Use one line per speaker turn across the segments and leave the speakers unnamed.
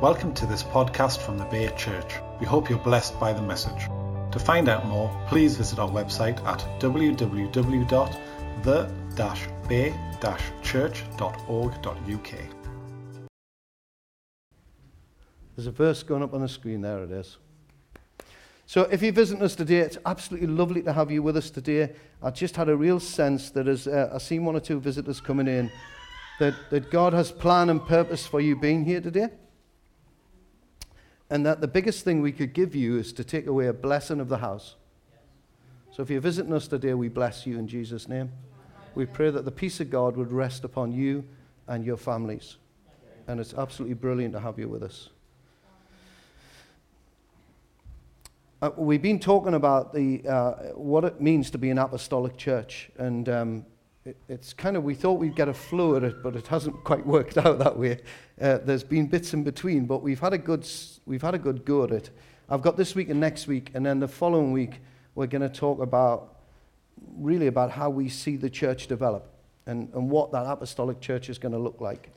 Welcome to this podcast from the Bay Church. We hope you're blessed by the message. To find out more, please visit our website at www.the-bay-church.org.uk.
There's a verse going up on the screen. There it is. So, if you're visiting us today, it's absolutely lovely to have you with us today. I just had a real sense that as uh, I've seen one or two visitors coming in, that, that God has plan and purpose for you being here today. And that the biggest thing we could give you is to take away a blessing of the house. So, if you're visiting us today, we bless you in Jesus' name. We pray that the peace of God would rest upon you and your families. And it's absolutely brilliant to have you with us. Uh, we've been talking about the, uh, what it means to be an apostolic church, and um, it, it's kind of, we thought we'd get a flow at it, but it hasn't quite worked out that way. Uh, there's been bits in between, but we've had, a good, we've had a good go at it. I've got this week and next week, and then the following week, we're going to talk about, really about how we see the church develop and, and what that apostolic church is going to look like.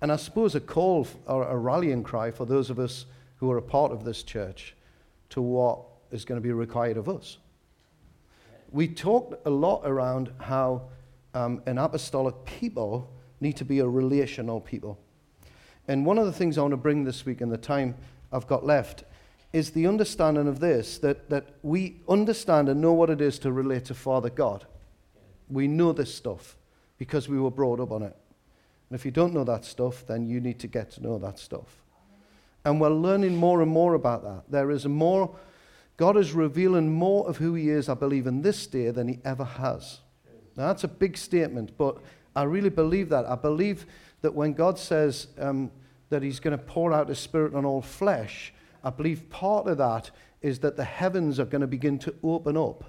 And I suppose a call or a rallying cry for those of us who are a part of this church to what is going to be required of us. We talked a lot around how um, an apostolic people need to be a relational people. And one of the things I want to bring this week in the time I've got left is the understanding of this that, that we understand and know what it is to relate to Father God. We know this stuff because we were brought up on it. And if you don't know that stuff, then you need to get to know that stuff. And we're learning more and more about that. There is more, God is revealing more of who He is, I believe, in this day than He ever has. Now, that's a big statement, but I really believe that. I believe that when God says um, that He's going to pour out His Spirit on all flesh, I believe part of that is that the heavens are going to begin to open up.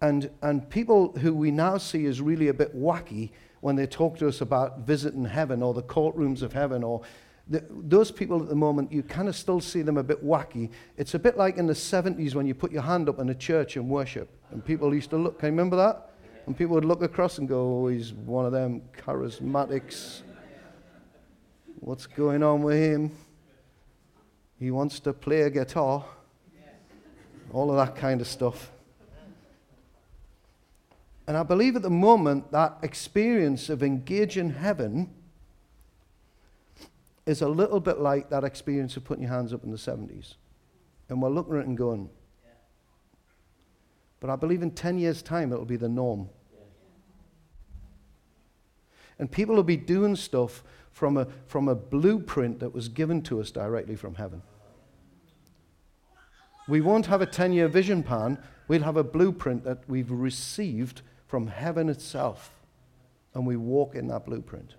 And, and people who we now see as really a bit wacky when they talk to us about visiting heaven or the courtrooms of heaven or the, those people at the moment, you kind of still see them a bit wacky. It's a bit like in the 70s when you put your hand up in a church and worship. And people used to look, can you remember that? And people would look across and go, oh, he's one of them charismatics. What's going on with him? He wants to play a guitar. All of that kind of stuff. And I believe at the moment that experience of engaging heaven is a little bit like that experience of putting your hands up in the 70s. And we're looking at it and going, but I believe in 10 years' time it'll be the norm. And people will be doing stuff from a, from a blueprint that was given to us directly from heaven. We won't have a 10 year vision plan, we'll have a blueprint that we've received from heaven itself. And we walk in that blueprint.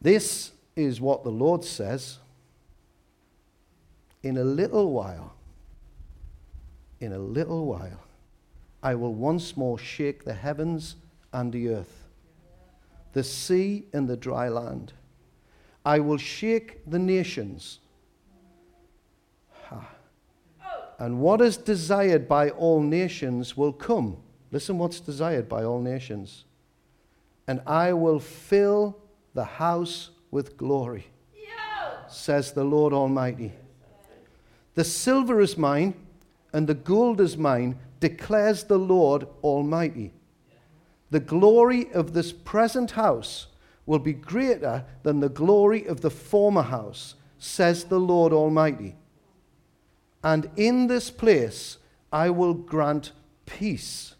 This is what the Lord says in a little while, in a little while, I will once more shake the heavens and the earth, the sea and the dry land. I will shake the nations. And what is desired by all nations will come. Listen, what's desired by all nations. And I will fill the house with glory, says the Lord Almighty. The silver is mine, and the gold is mine, declares the Lord Almighty. The glory of this present house will be greater than the glory of the former house, says the Lord Almighty. And in this place I will grant peace,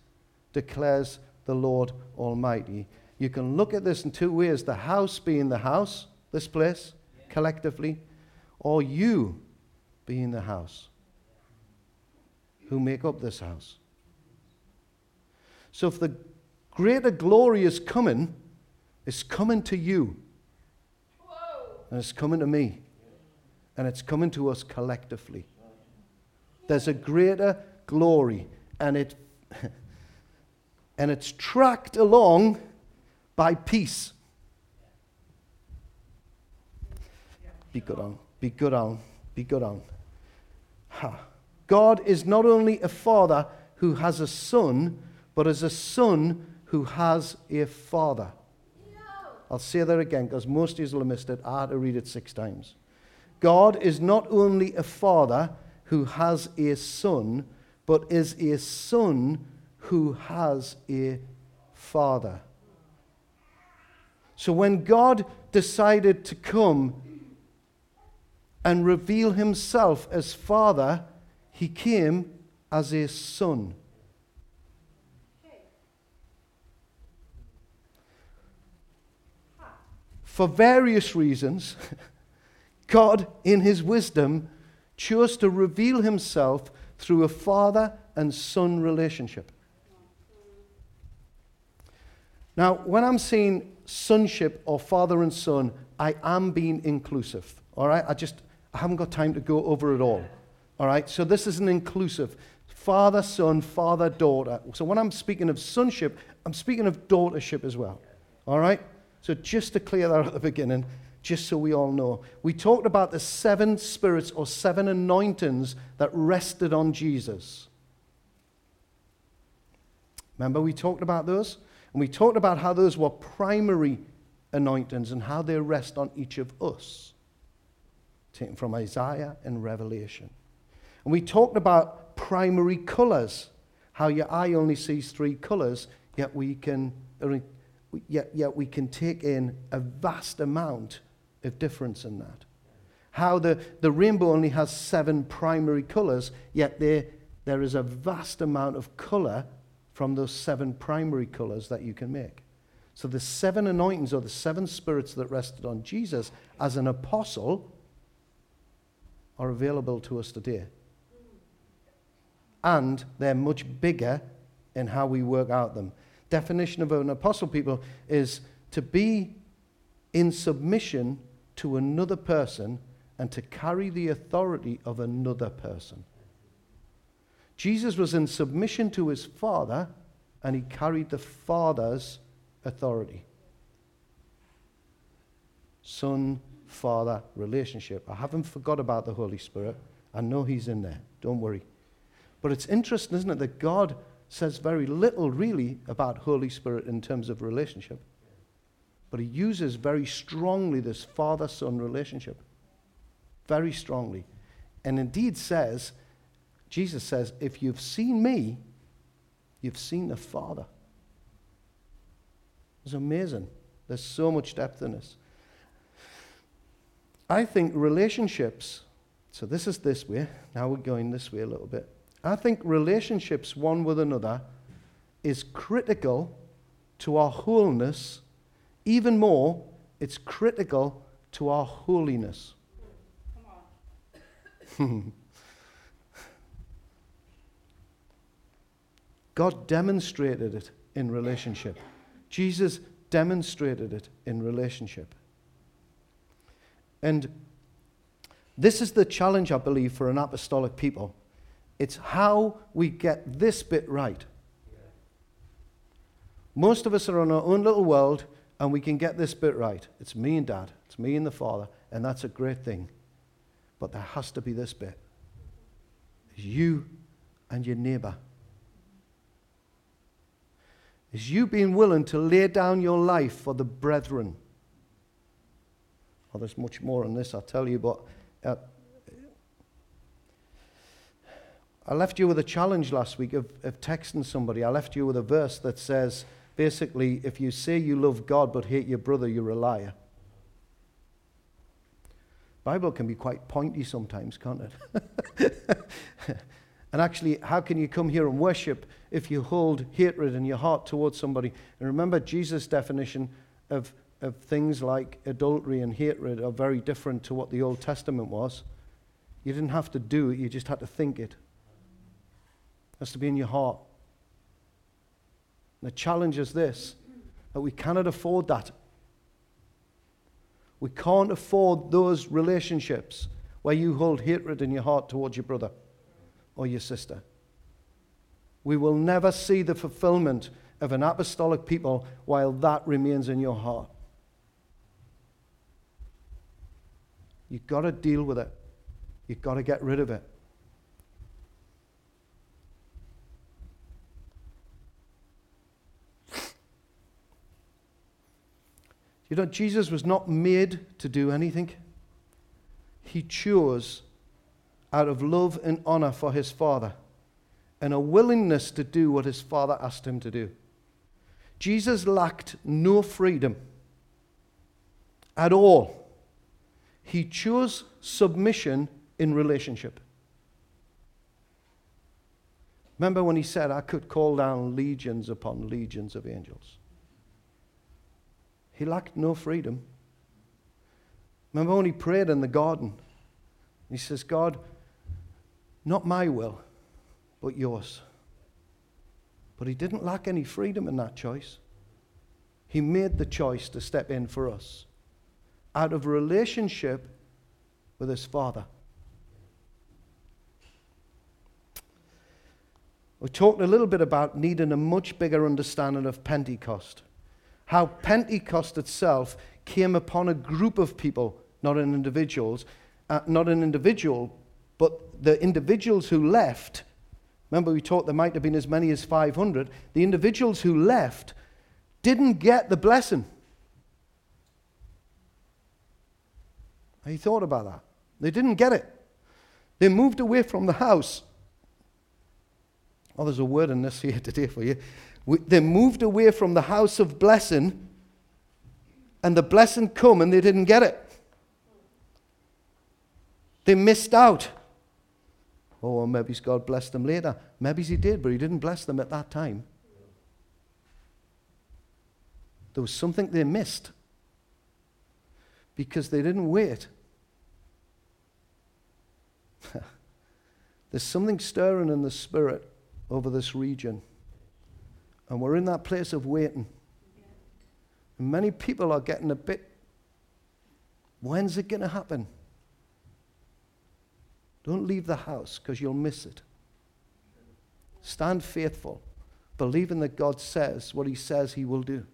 declares the Lord Almighty. You can look at this in two ways the house being the house, this place, collectively, or you being the house who make up this house. So if the greater glory is coming, it's coming to you. And it's coming to me. And it's coming to us collectively. There's a greater glory, and it and it's tracked along by peace. Be good on, be good on, be good on. Ha. God is not only a father who has a son, but as a son who has a father. I'll say that again because most of you will have missed it. I had to read it six times. God is not only a father who has a son, but is a son who has a father. So when God decided to come and reveal himself as father, he came as a son. For various reasons, God, in his wisdom, chose to reveal himself through a father and son relationship. Now, when I'm saying sonship or father and son, I am being inclusive. All right? I just I haven't got time to go over it all. All right? So this is an inclusive father, son, father, daughter. So when I'm speaking of sonship, I'm speaking of daughtership as well. All right? So just to clear that at the beginning, just so we all know. We talked about the seven spirits or seven anointings that rested on Jesus. Remember, we talked about those? And we talked about how those were primary anointings and how they rest on each of us, taken from Isaiah and Revelation. And we talked about primary colors, how your eye only sees three colors, yet we can, yet, yet we can take in a vast amount of difference in that. How the, the rainbow only has seven primary colors, yet there, there is a vast amount of color from those seven primary colors that you can make. So the seven anointings or the seven spirits that rested on Jesus as an apostle are available to us today. And they're much bigger in how we work out them. Definition of an apostle, people, is to be in submission to another person and to carry the authority of another person. Jesus was in submission to his Father and he carried the Father's authority. Son Father relationship. I haven't forgot about the Holy Spirit. I know he's in there. Don't worry. But it's interesting, isn't it, that God says very little really about Holy Spirit in terms of relationship. But he uses very strongly this father son relationship. Very strongly. And indeed says, Jesus says, if you've seen me, you've seen the Father. It's amazing. There's so much depth in this. I think relationships, so this is this way, now we're going this way a little bit. I think relationships one with another is critical to our wholeness even more, it's critical to our holiness. God demonstrated it in relationship. Jesus demonstrated it in relationship. And this is the challenge, I believe, for an apostolic people. It's how we get this bit right. Most of us are in our own little world and we can get this bit right. It's me and dad, it's me and the father, and that's a great thing. But there has to be this bit it's you and your neighbor. Is you being willing to lay down your life for the brethren? Oh, there's much more on this, I'll tell you, but uh, I left you with a challenge last week of, of texting somebody. I left you with a verse that says, Basically, if you say you love God but hate your brother, you're a liar. Bible can be quite pointy sometimes, can't it? and actually, how can you come here and worship if you hold hatred in your heart towards somebody? And remember, Jesus' definition of, of things like adultery and hatred are very different to what the Old Testament was. You didn't have to do it, you just had to think it. It has to be in your heart. And the challenge is this that we cannot afford that. We can't afford those relationships where you hold hatred in your heart towards your brother or your sister. We will never see the fulfillment of an apostolic people while that remains in your heart. You've got to deal with it, you've got to get rid of it. You know, Jesus was not made to do anything. He chose out of love and honor for his Father and a willingness to do what his Father asked him to do. Jesus lacked no freedom at all. He chose submission in relationship. Remember when he said, I could call down legions upon legions of angels? He lacked no freedom. Remember when he prayed in the garden? He says, God, not my will, but yours. But he didn't lack any freedom in that choice. He made the choice to step in for us out of relationship with his Father. We talked a little bit about needing a much bigger understanding of Pentecost. How Pentecost itself came upon a group of people, not an individuals, uh, not an individual, but the individuals who left Remember, we talked there might have been as many as 500. The individuals who left didn't get the blessing. Have you thought about that? They didn't get it. They moved away from the house. Oh, there's a word in this here today for you. They moved away from the house of blessing, and the blessing come, and they didn't get it. They missed out. Oh, well, maybe God blessed them later. Maybe He did, but He didn't bless them at that time. There was something they missed because they didn't wait. There's something stirring in the spirit over this region. And we're in that place of waiting. And many people are getting a bit, when's it going to happen? Don't leave the house because you'll miss it. Stand faithful, believing that God says what He says He will do.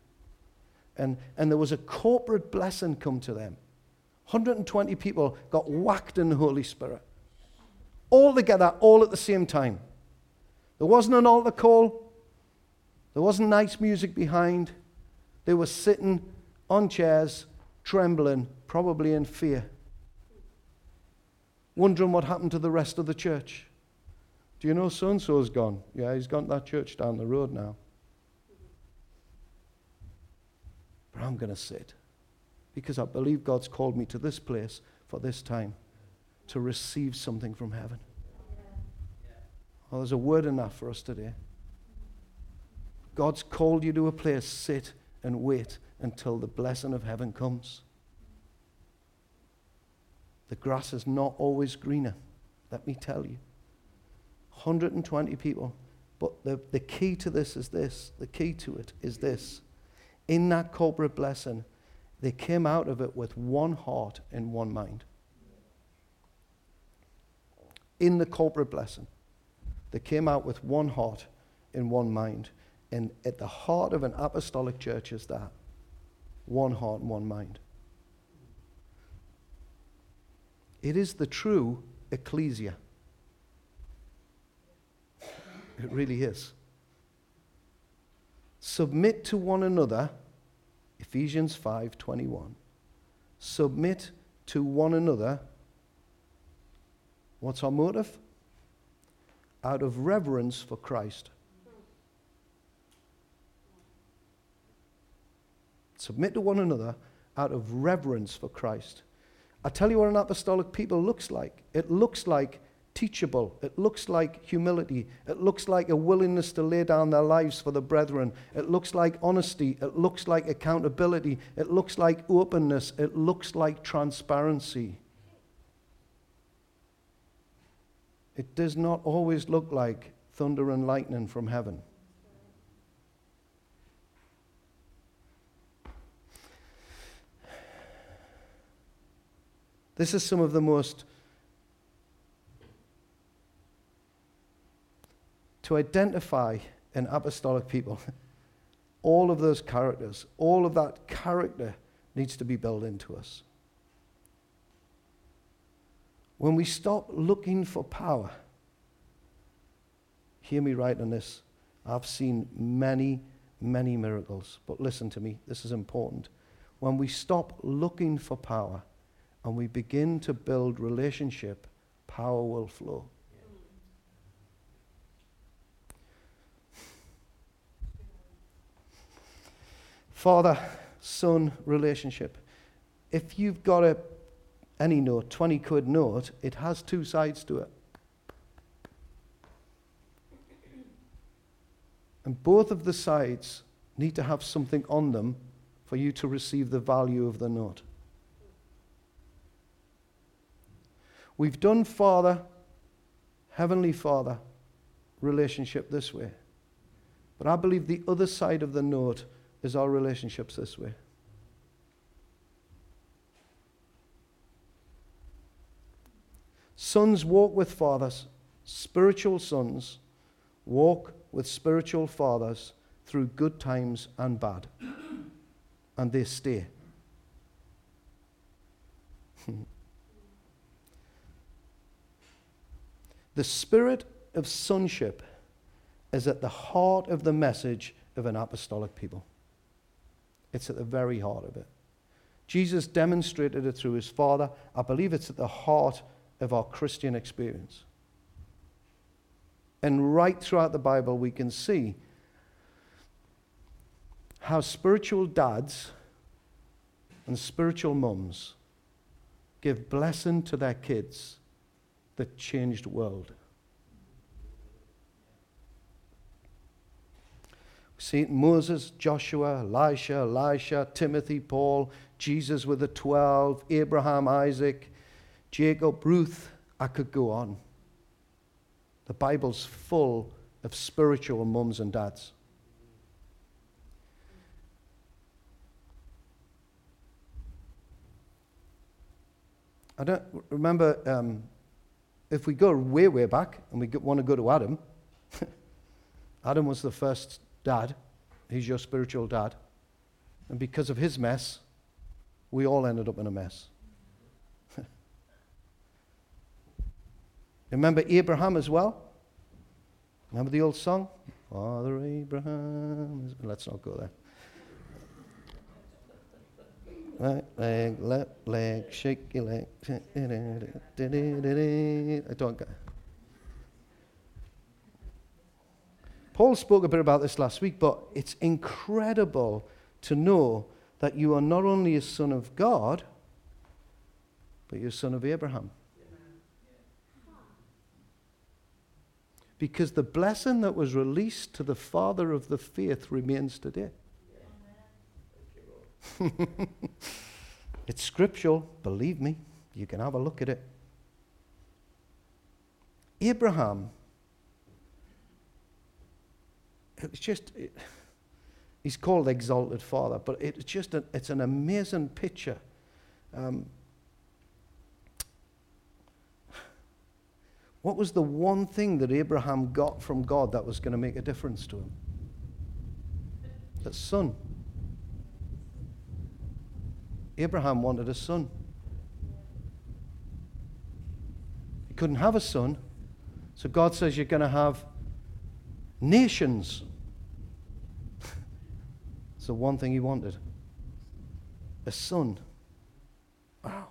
And, and there was a corporate blessing come to them. 120 people got whacked in the Holy Spirit. All together, all at the same time. There wasn't an altar call. There wasn't nice music behind. They were sitting on chairs, trembling, probably in fear wondering what happened to the rest of the church. Do you know so and so's gone? Yeah, he's gone to that church down the road now. But I'm going to sit because I believe God's called me to this place for this time to receive something from heaven. Well, there's a word enough for us today. God's called you to a place, sit and wait until the blessing of heaven comes. The grass is not always greener, let me tell you. 120 people. But the, the key to this is this the key to it is this. In that corporate blessing, they came out of it with one heart and one mind. In the corporate blessing, they came out with one heart and one mind. And at the heart of an apostolic church is that one heart and one mind. It is the true ecclesia. It really is. Submit to one another, Ephesians 5:21. Submit to one another. What's our motive? Out of reverence for Christ. Submit to one another out of reverence for Christ. I tell you what an apostolic people looks like. It looks like teachable. It looks like humility. It looks like a willingness to lay down their lives for the brethren. It looks like honesty. It looks like accountability. It looks like openness. It looks like transparency. It does not always look like thunder and lightning from heaven. This is some of the most to identify an apostolic people. all of those characters, all of that character needs to be built into us. When we stop looking for power, hear me right on this. I've seen many, many miracles, but listen to me, this is important. when we stop looking for power and we begin to build relationship, power will flow. Father son relationship. If you've got a any note, 20 quid note, it has two sides to it. And both of the sides need to have something on them for you to receive the value of the note. We've done Father, Heavenly Father relationship this way. But I believe the other side of the note is our relationships this way. Sons walk with fathers, spiritual sons walk with spiritual fathers through good times and bad, and they stay. the spirit of sonship is at the heart of the message of an apostolic people. It's at the very heart of it. Jesus demonstrated it through his Father. I believe it's at the heart of our Christian experience. And right throughout the Bible, we can see how spiritual dads and spiritual mums give blessing to their kids that changed the world. We see it Moses, Joshua, Elijah, Elisha, Timothy, Paul, Jesus with the twelve, Abraham, Isaac, Jacob, Ruth. I could go on. The Bible's full of spiritual mums and dads. I don't remember um, if we go way, way back and we want to go to Adam. Adam was the first dad. He's your spiritual dad. And because of his mess, we all ended up in a mess. Remember Abraham as well? Remember the old song? Father Abraham. Let's not go there. Right leg, left leg, shake your leg. I don't get. Paul spoke a bit about this last week, but it's incredible to know that you are not only a son of God, but you're a son of Abraham. Because the blessing that was released to the father of the faith remains today. it's scriptural, believe me. You can have a look at it. Abraham, it's just, it, he's called exalted father, but it's just, a, it's an amazing picture. Um, what was the one thing that Abraham got from God that was going to make a difference to him? The son. Abraham wanted a son. He couldn't have a son, so God says, You're going to have nations. It's the one thing he wanted a son. Wow.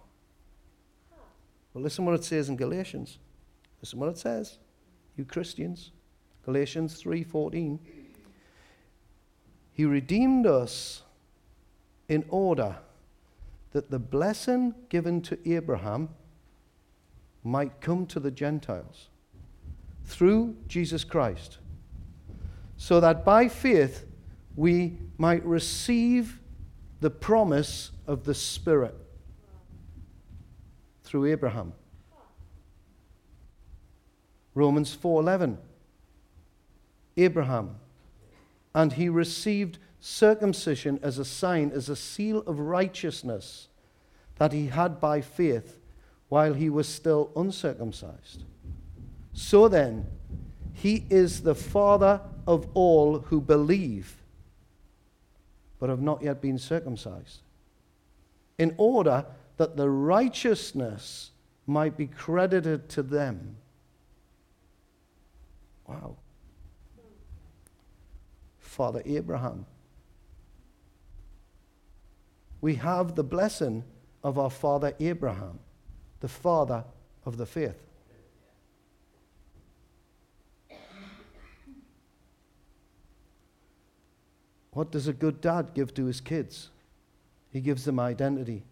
Well, listen what it says in Galatians. Listen what it says. You Christians. Galatians 3:14. He redeemed us in order that the blessing given to Abraham might come to the Gentiles through Jesus Christ, so that by faith we might receive the promise of the Spirit through Abraham. Romans 4:11 Abraham and he received circumcision as a sign, as a seal of righteousness that he had by faith while he was still uncircumcised. So then, he is the father of all who believe, but have not yet been circumcised, in order that the righteousness might be credited to them. Wow. Father Abraham we have the blessing of our father Abraham, the father of the faith. What does a good dad give to his kids? He gives them identity.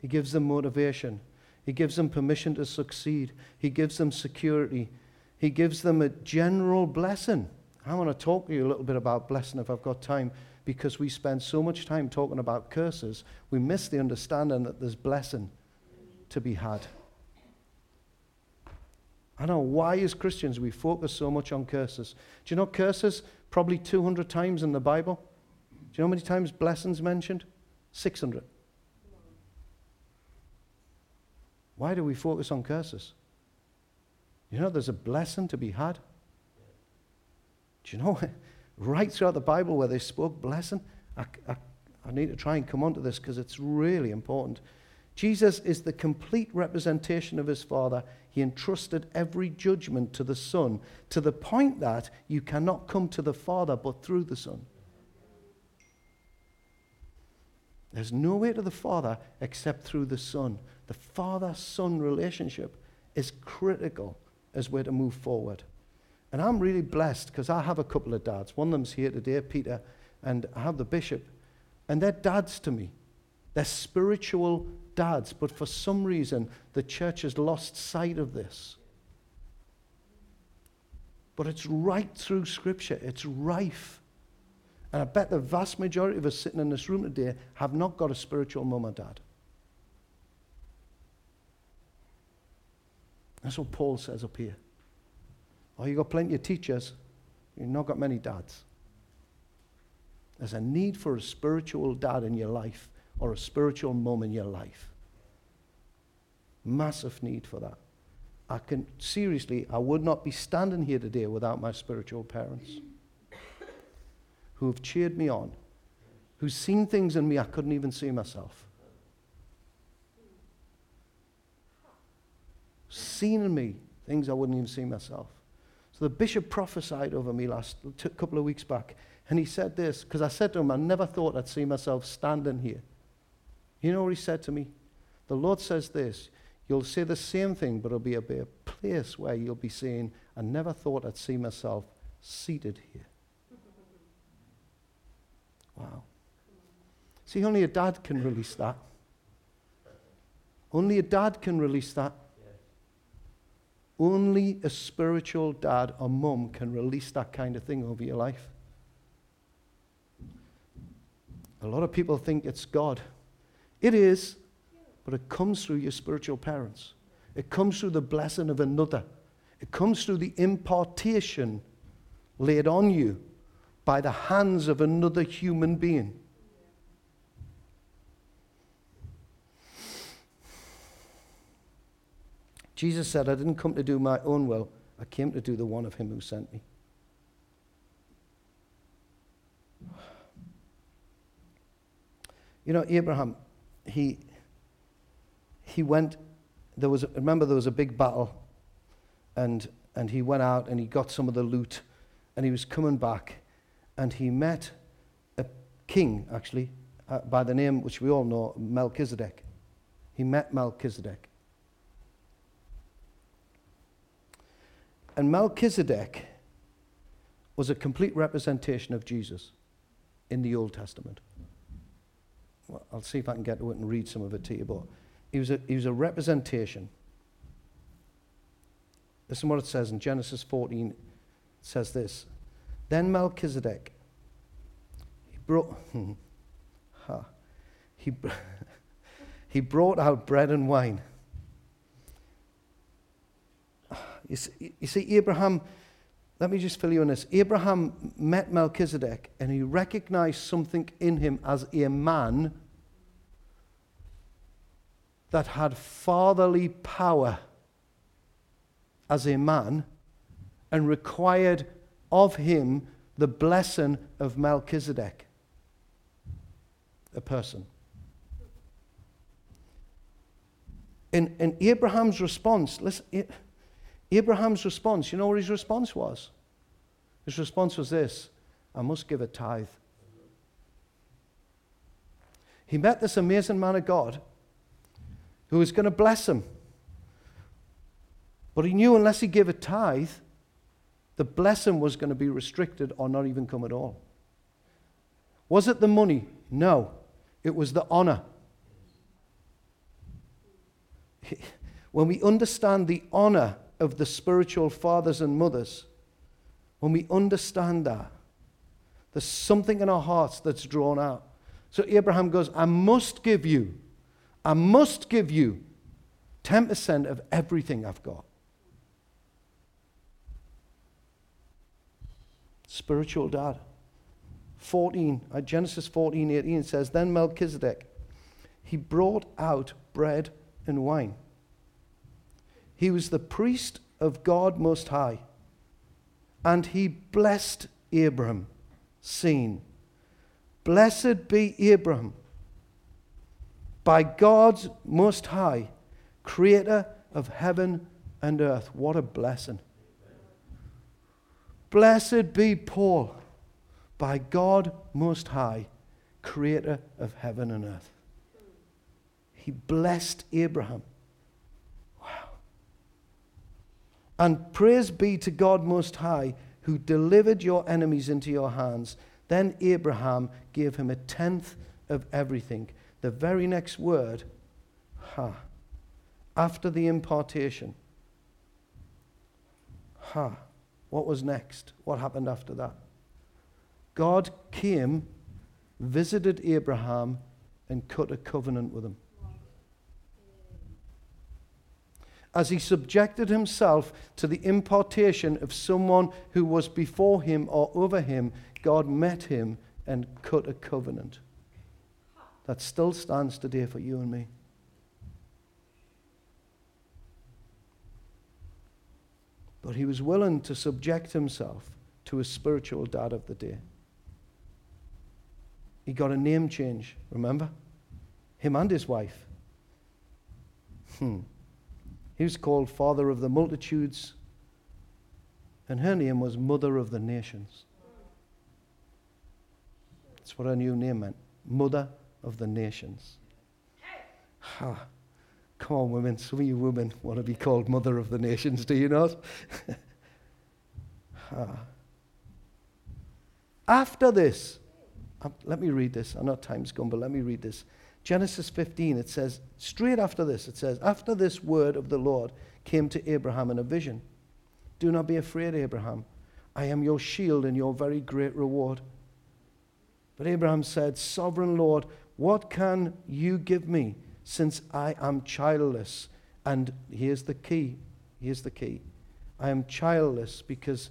He gives them motivation. He gives them permission to succeed. He gives them security. He gives them a general blessing. I want to talk to you a little bit about blessing if I've got time, because we spend so much time talking about curses, we miss the understanding that there's blessing to be had. I know why, as Christians, we focus so much on curses. Do you know curses probably 200 times in the Bible? Do you know how many times blessings mentioned? 600. Why do we focus on curses? You know, there's a blessing to be had. Do you know, right throughout the Bible where they spoke blessing, I, I, I need to try and come onto this because it's really important. Jesus is the complete representation of his Father. He entrusted every judgment to the Son to the point that you cannot come to the Father but through the Son. There's no way to the Father except through the Son. The Father Son relationship is critical as we're to move forward. And I'm really blessed because I have a couple of dads. One of them's here today, Peter, and I have the bishop. And they're dads to me. They're spiritual dads. But for some reason, the church has lost sight of this. But it's right through Scripture, it's rife. And I bet the vast majority of us sitting in this room today have not got a spiritual mum or dad. That's what Paul says up here. Oh, you've got plenty of teachers, you've not got many dads. There's a need for a spiritual dad in your life or a spiritual mum in your life. Massive need for that. I can, seriously, I would not be standing here today without my spiritual parents who have cheered me on, who've seen things in me I couldn't even see myself. Seen in me things I wouldn't even see myself. The bishop prophesied over me last couple of weeks back, and he said this because I said to him, I never thought I'd see myself standing here. You know what he said to me? The Lord says this You'll say the same thing, but it'll be a, a place where you'll be saying, I never thought I'd see myself seated here. Wow. See, only a dad can release that. Only a dad can release that. Only a spiritual dad or mum can release that kind of thing over your life. A lot of people think it's God. It is, but it comes through your spiritual parents. It comes through the blessing of another. It comes through the impartation laid on you by the hands of another human being. Jesus said, I didn't come to do my own will, I came to do the one of him who sent me. You know, Abraham, he, he went, there was, remember there was a big battle, and, and he went out and he got some of the loot, and he was coming back, and he met a king, actually, uh, by the name which we all know, Melchizedek. He met Melchizedek. And Melchizedek was a complete representation of Jesus in the Old Testament. Well, I'll see if I can get to it and read some of it to you, but he was a, he was a representation. Listen what it says in Genesis 14. It says this. Then Melchizedek, he brought, he, he brought out bread and wine You see, you see, Abraham, let me just fill you in this. Abraham met Melchizedek and he recognized something in him as a man that had fatherly power as a man and required of him the blessing of Melchizedek, a person. In, in Abraham's response, listen, Abraham's response, you know what his response was? His response was this I must give a tithe. He met this amazing man of God who was going to bless him. But he knew unless he gave a tithe, the blessing was going to be restricted or not even come at all. Was it the money? No. It was the honor. When we understand the honor of the spiritual fathers and mothers, when we understand that, there's something in our hearts that's drawn out. So Abraham goes, I must give you, I must give you 10% of everything I've got. Spiritual dad. 14, uh, Genesis 14, 18 says, Then Melchizedek, he brought out bread and wine. He was the priest of God Most High. And he blessed Abram, saying, Blessed be Abram by God's Most High, creator of heaven and earth. What a blessing. Blessed be Paul by God Most High, creator of heaven and earth. He blessed Abraham. Wow. And praise be to God Most High, who delivered your enemies into your hands. Then Abraham gave him a tenth of everything. The very next word, ha, after the impartation. Ha, what was next? What happened after that? God came, visited Abraham, and cut a covenant with him. As he subjected himself to the impartation of someone who was before him or over him, God met him and cut a covenant. That still stands today for you and me. But he was willing to subject himself to a spiritual dad of the day. He got a name change, remember? Him and his wife. Hmm. He was called Father of the Multitudes, and her name was Mother of the Nations. That's what her new name meant Mother of the Nations. Ha. Come on, women. Some of you women want to be called Mother of the Nations, do you not? ha. After this, uh, let me read this. I know time's gone, but let me read this. Genesis 15, it says, straight after this, it says, After this word of the Lord came to Abraham in a vision. Do not be afraid, Abraham. I am your shield and your very great reward. But Abraham said, Sovereign Lord, what can you give me since I am childless? And here's the key. Here's the key. I am childless because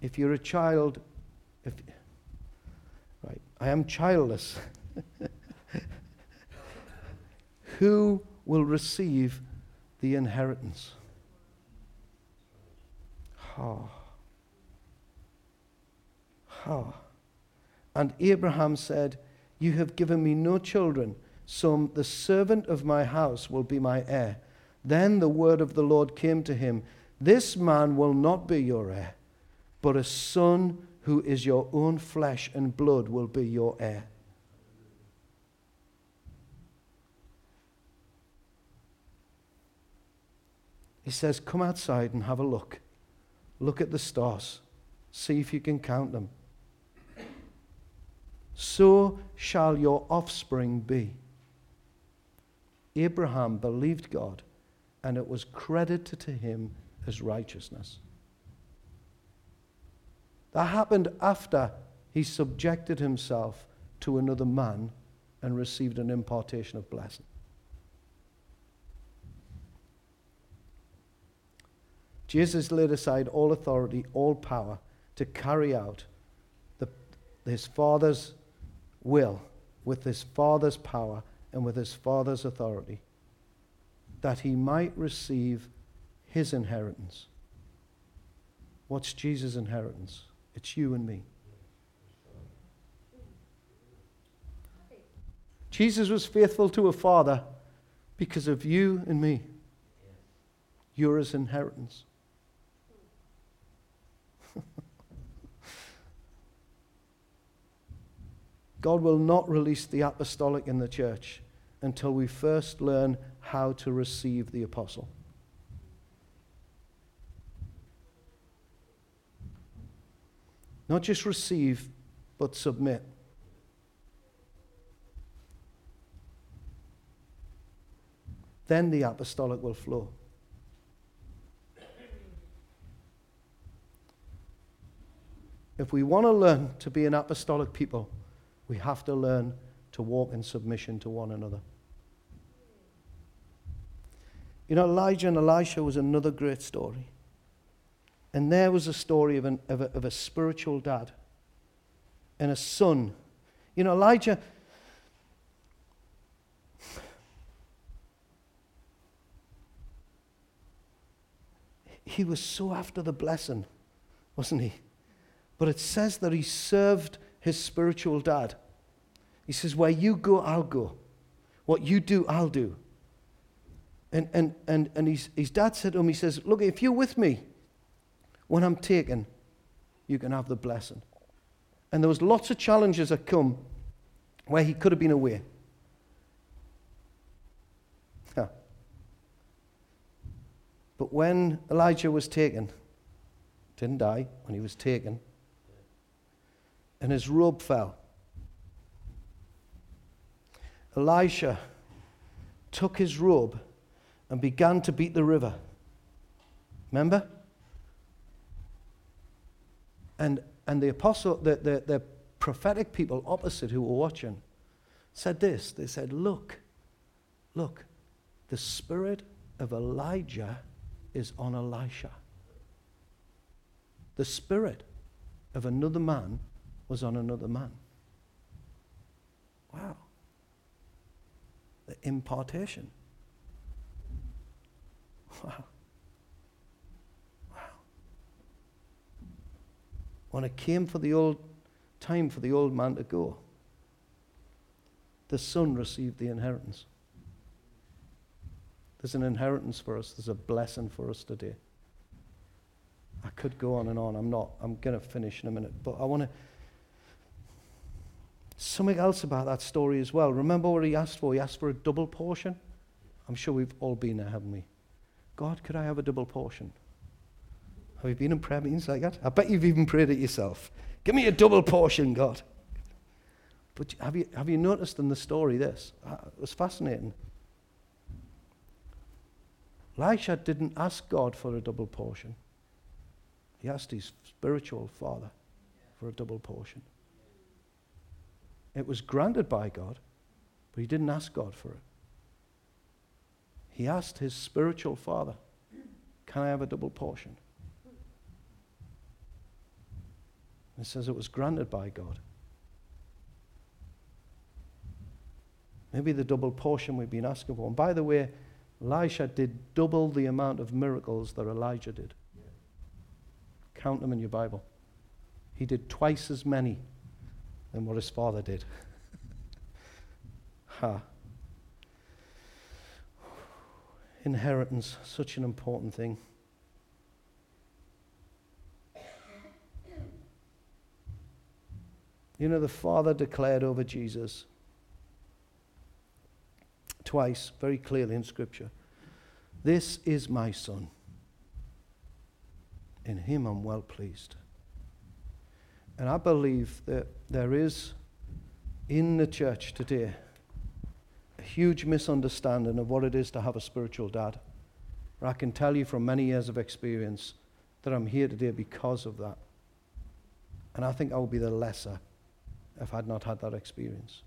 if you're a child, if, right, I am childless. Who will receive the inheritance? Ha. Ha. And Abraham said, You have given me no children, so the servant of my house will be my heir. Then the word of the Lord came to him This man will not be your heir, but a son who is your own flesh and blood will be your heir. He says, Come outside and have a look. Look at the stars. See if you can count them. So shall your offspring be. Abraham believed God, and it was credited to him as righteousness. That happened after he subjected himself to another man and received an impartation of blessing. Jesus laid aside all authority, all power to carry out the, his Father's will with his Father's power and with his Father's authority, that he might receive his inheritance. What's Jesus' inheritance? It's you and me. Jesus was faithful to a father because of you and me. You're his inheritance. God will not release the apostolic in the church until we first learn how to receive the apostle. Not just receive, but submit. Then the apostolic will flow. If we want to learn to be an apostolic people, we have to learn to walk in submission to one another. You know, Elijah and Elisha was another great story. And there was a story of, an, of, a, of a spiritual dad and a son. You know, Elijah. He was so after the blessing, wasn't he? But it says that he served his spiritual dad. He says, Where you go, I'll go. What you do, I'll do. And, and, and, and his, his dad said to him, He says, Look, if you're with me when I'm taken, you can have the blessing. And there was lots of challenges that come where he could have been away. Huh. But when Elijah was taken, didn't die, when he was taken, and his robe fell. Elisha took his robe and began to beat the river. Remember? And, and the apostle, the, the, the prophetic people opposite who were watching said this. They said, Look, look, the spirit of Elijah is on Elisha. The spirit of another man was on another man. Wow. The impartation. Wow. Wow. When it came for the old time for the old man to go, the son received the inheritance. There's an inheritance for us, there's a blessing for us today. I could go on and on. I'm not. I'm going to finish in a minute. But I want to Something else about that story as well. Remember what he asked for? He asked for a double portion. I'm sure we've all been there, haven't we? God, could I have a double portion? Have you been in prayer meetings like that? I bet you've even prayed it yourself. Give me a double portion, God. But have you, have you noticed in the story this? Uh, it was fascinating. Elisha didn't ask God for a double portion. He asked his spiritual father for a double portion. It was granted by God, but he didn't ask God for it. He asked his spiritual father, Can I have a double portion? It says it was granted by God. Maybe the double portion we've been asking for. And by the way, Elisha did double the amount of miracles that Elijah did. Count them in your Bible. He did twice as many than what his father did. ha. Inheritance, such an important thing. You know, the Father declared over Jesus twice, very clearly in Scripture This is my Son. In him I'm well pleased. And I believe that there is in the church today a huge misunderstanding of what it is to have a spiritual dad. I can tell you from many years of experience that I'm here today because of that. And I think I would be the lesser if I had not had that experience.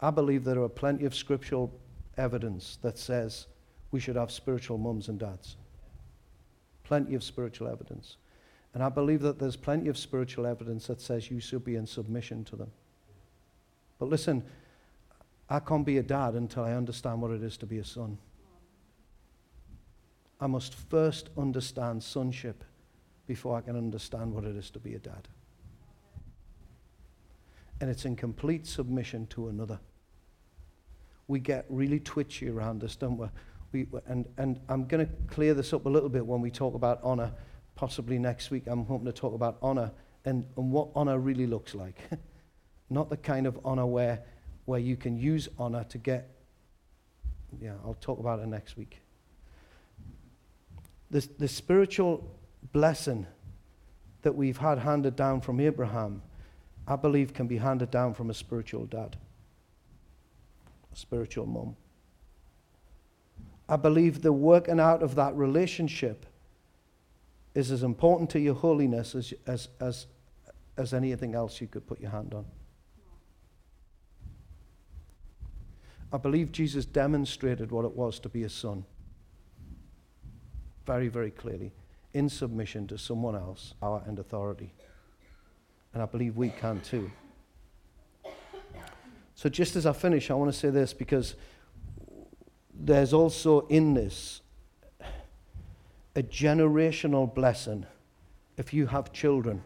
I believe there are plenty of scriptural evidence that says we should have spiritual mums and dads. Plenty of spiritual evidence. And I believe that there's plenty of spiritual evidence that says you should be in submission to them. But listen, I can't be a dad until I understand what it is to be a son. I must first understand sonship before I can understand what it is to be a dad. And it's in complete submission to another. We get really twitchy around this, don't we? we and, and I'm going to clear this up a little bit when we talk about honor possibly next week, I'm hoping to talk about honor and, and what honor really looks like. not the kind of honor where, where you can use honor to get. Yeah, I'll talk about it next week. The, the spiritual blessing that we've had handed down from Abraham, I believe, can be handed down from a spiritual dad, a spiritual mom. I believe the working out of that relationship is as important to your holiness as, as, as, as anything else you could put your hand on. I believe Jesus demonstrated what it was to be a son very, very clearly in submission to someone else, power and authority. And I believe we can too. So, just as I finish, I want to say this because there's also in this a generational blessing if you have children.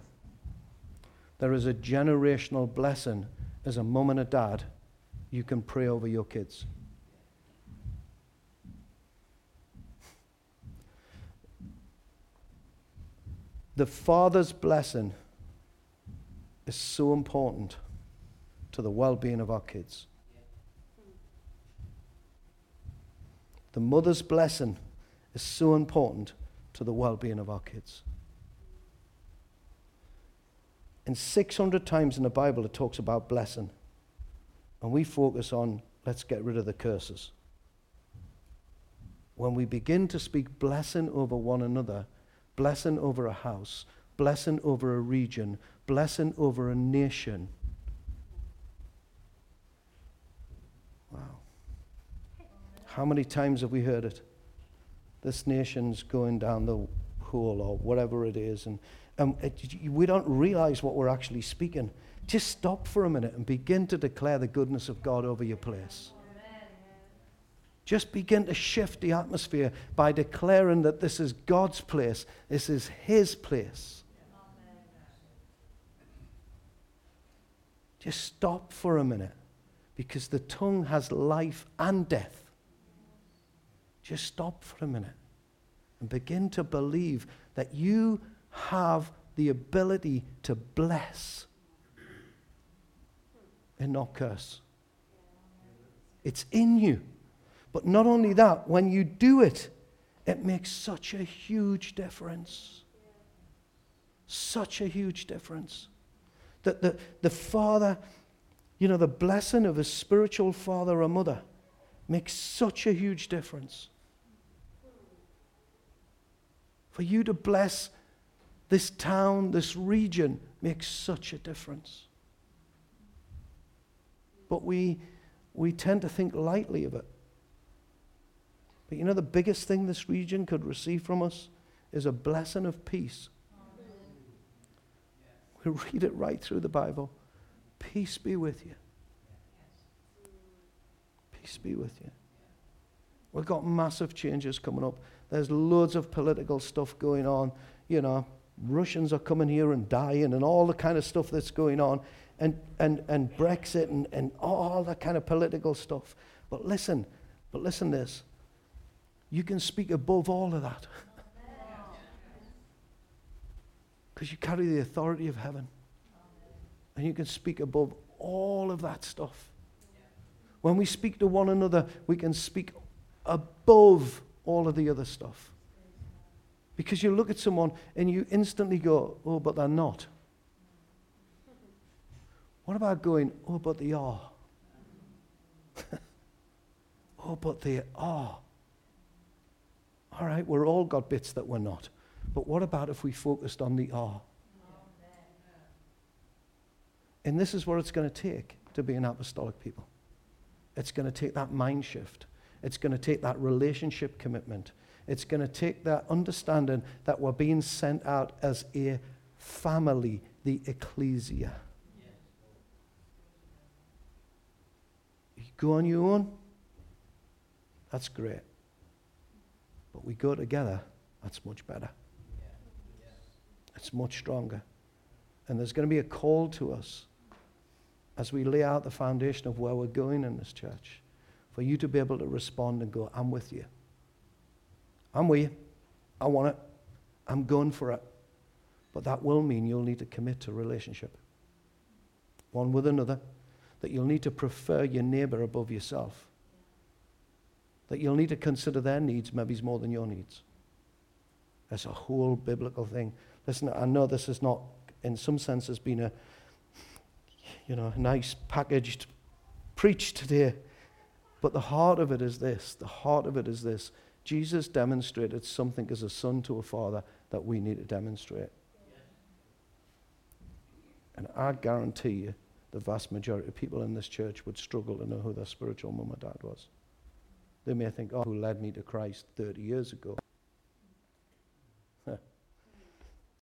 There is a generational blessing as a mum and a dad. You can pray over your kids. The father's blessing is so important to the well being of our kids. The mother's blessing is so important to the well being of our kids. And 600 times in the Bible it talks about blessing. And we focus on let's get rid of the curses. When we begin to speak blessing over one another, blessing over a house, blessing over a region, blessing over a nation. Wow. How many times have we heard it? This nation's going down the hole or whatever it is. And, and it, we don't realize what we're actually speaking. Just stop for a minute and begin to declare the goodness of God over your place. Just begin to shift the atmosphere by declaring that this is God's place, this is His place. Just stop for a minute because the tongue has life and death. Just stop for a minute and begin to believe that you have the ability to bless and not curse. It's in you. But not only that, when you do it, it makes such a huge difference. Such a huge difference. That the, the father, you know, the blessing of a spiritual father or mother makes such a huge difference. For you to bless this town, this region, makes such a difference. But we, we tend to think lightly of it. But you know, the biggest thing this region could receive from us is a blessing of peace. We read it right through the Bible. Peace be with you. Peace be with you. We've got massive changes coming up. There's loads of political stuff going on. You know, Russians are coming here and dying and all the kind of stuff that's going on. And, and, and Brexit and, and all that kind of political stuff. But listen, but listen this. You can speak above all of that. Because you carry the authority of heaven. And you can speak above all of that stuff. When we speak to one another, we can speak above all of the other stuff. Because you look at someone and you instantly go, oh, but they're not. What about going, oh, but they are? oh, but they are. All right, we're all got bits that we're not. But what about if we focused on the are? And this is what it's going to take to be an apostolic people. It's going to take that mind shift. It's going to take that relationship commitment. It's going to take that understanding that we're being sent out as a family, the ecclesia. You go on your own, that's great. But we go together, that's much better. It's much stronger. And there's going to be a call to us as we lay out the foundation of where we're going in this church for you to be able to respond and go, I'm with you. I'm with you. I want it. I'm going for it. But that will mean you'll need to commit to a relationship. one with another, that you'll need to prefer your neighbor above yourself, that you'll need to consider their needs maybe more than your needs. That's a whole biblical thing. Listen, I know this is not, in some sense, has been a, you know, nice packaged preach today. But the heart of it is this the heart of it is this. Jesus demonstrated something as a son to a father that we need to demonstrate. And I guarantee you, the vast majority of people in this church would struggle to know who their spiritual mum or dad was. They may think, oh, who led me to Christ 30 years ago.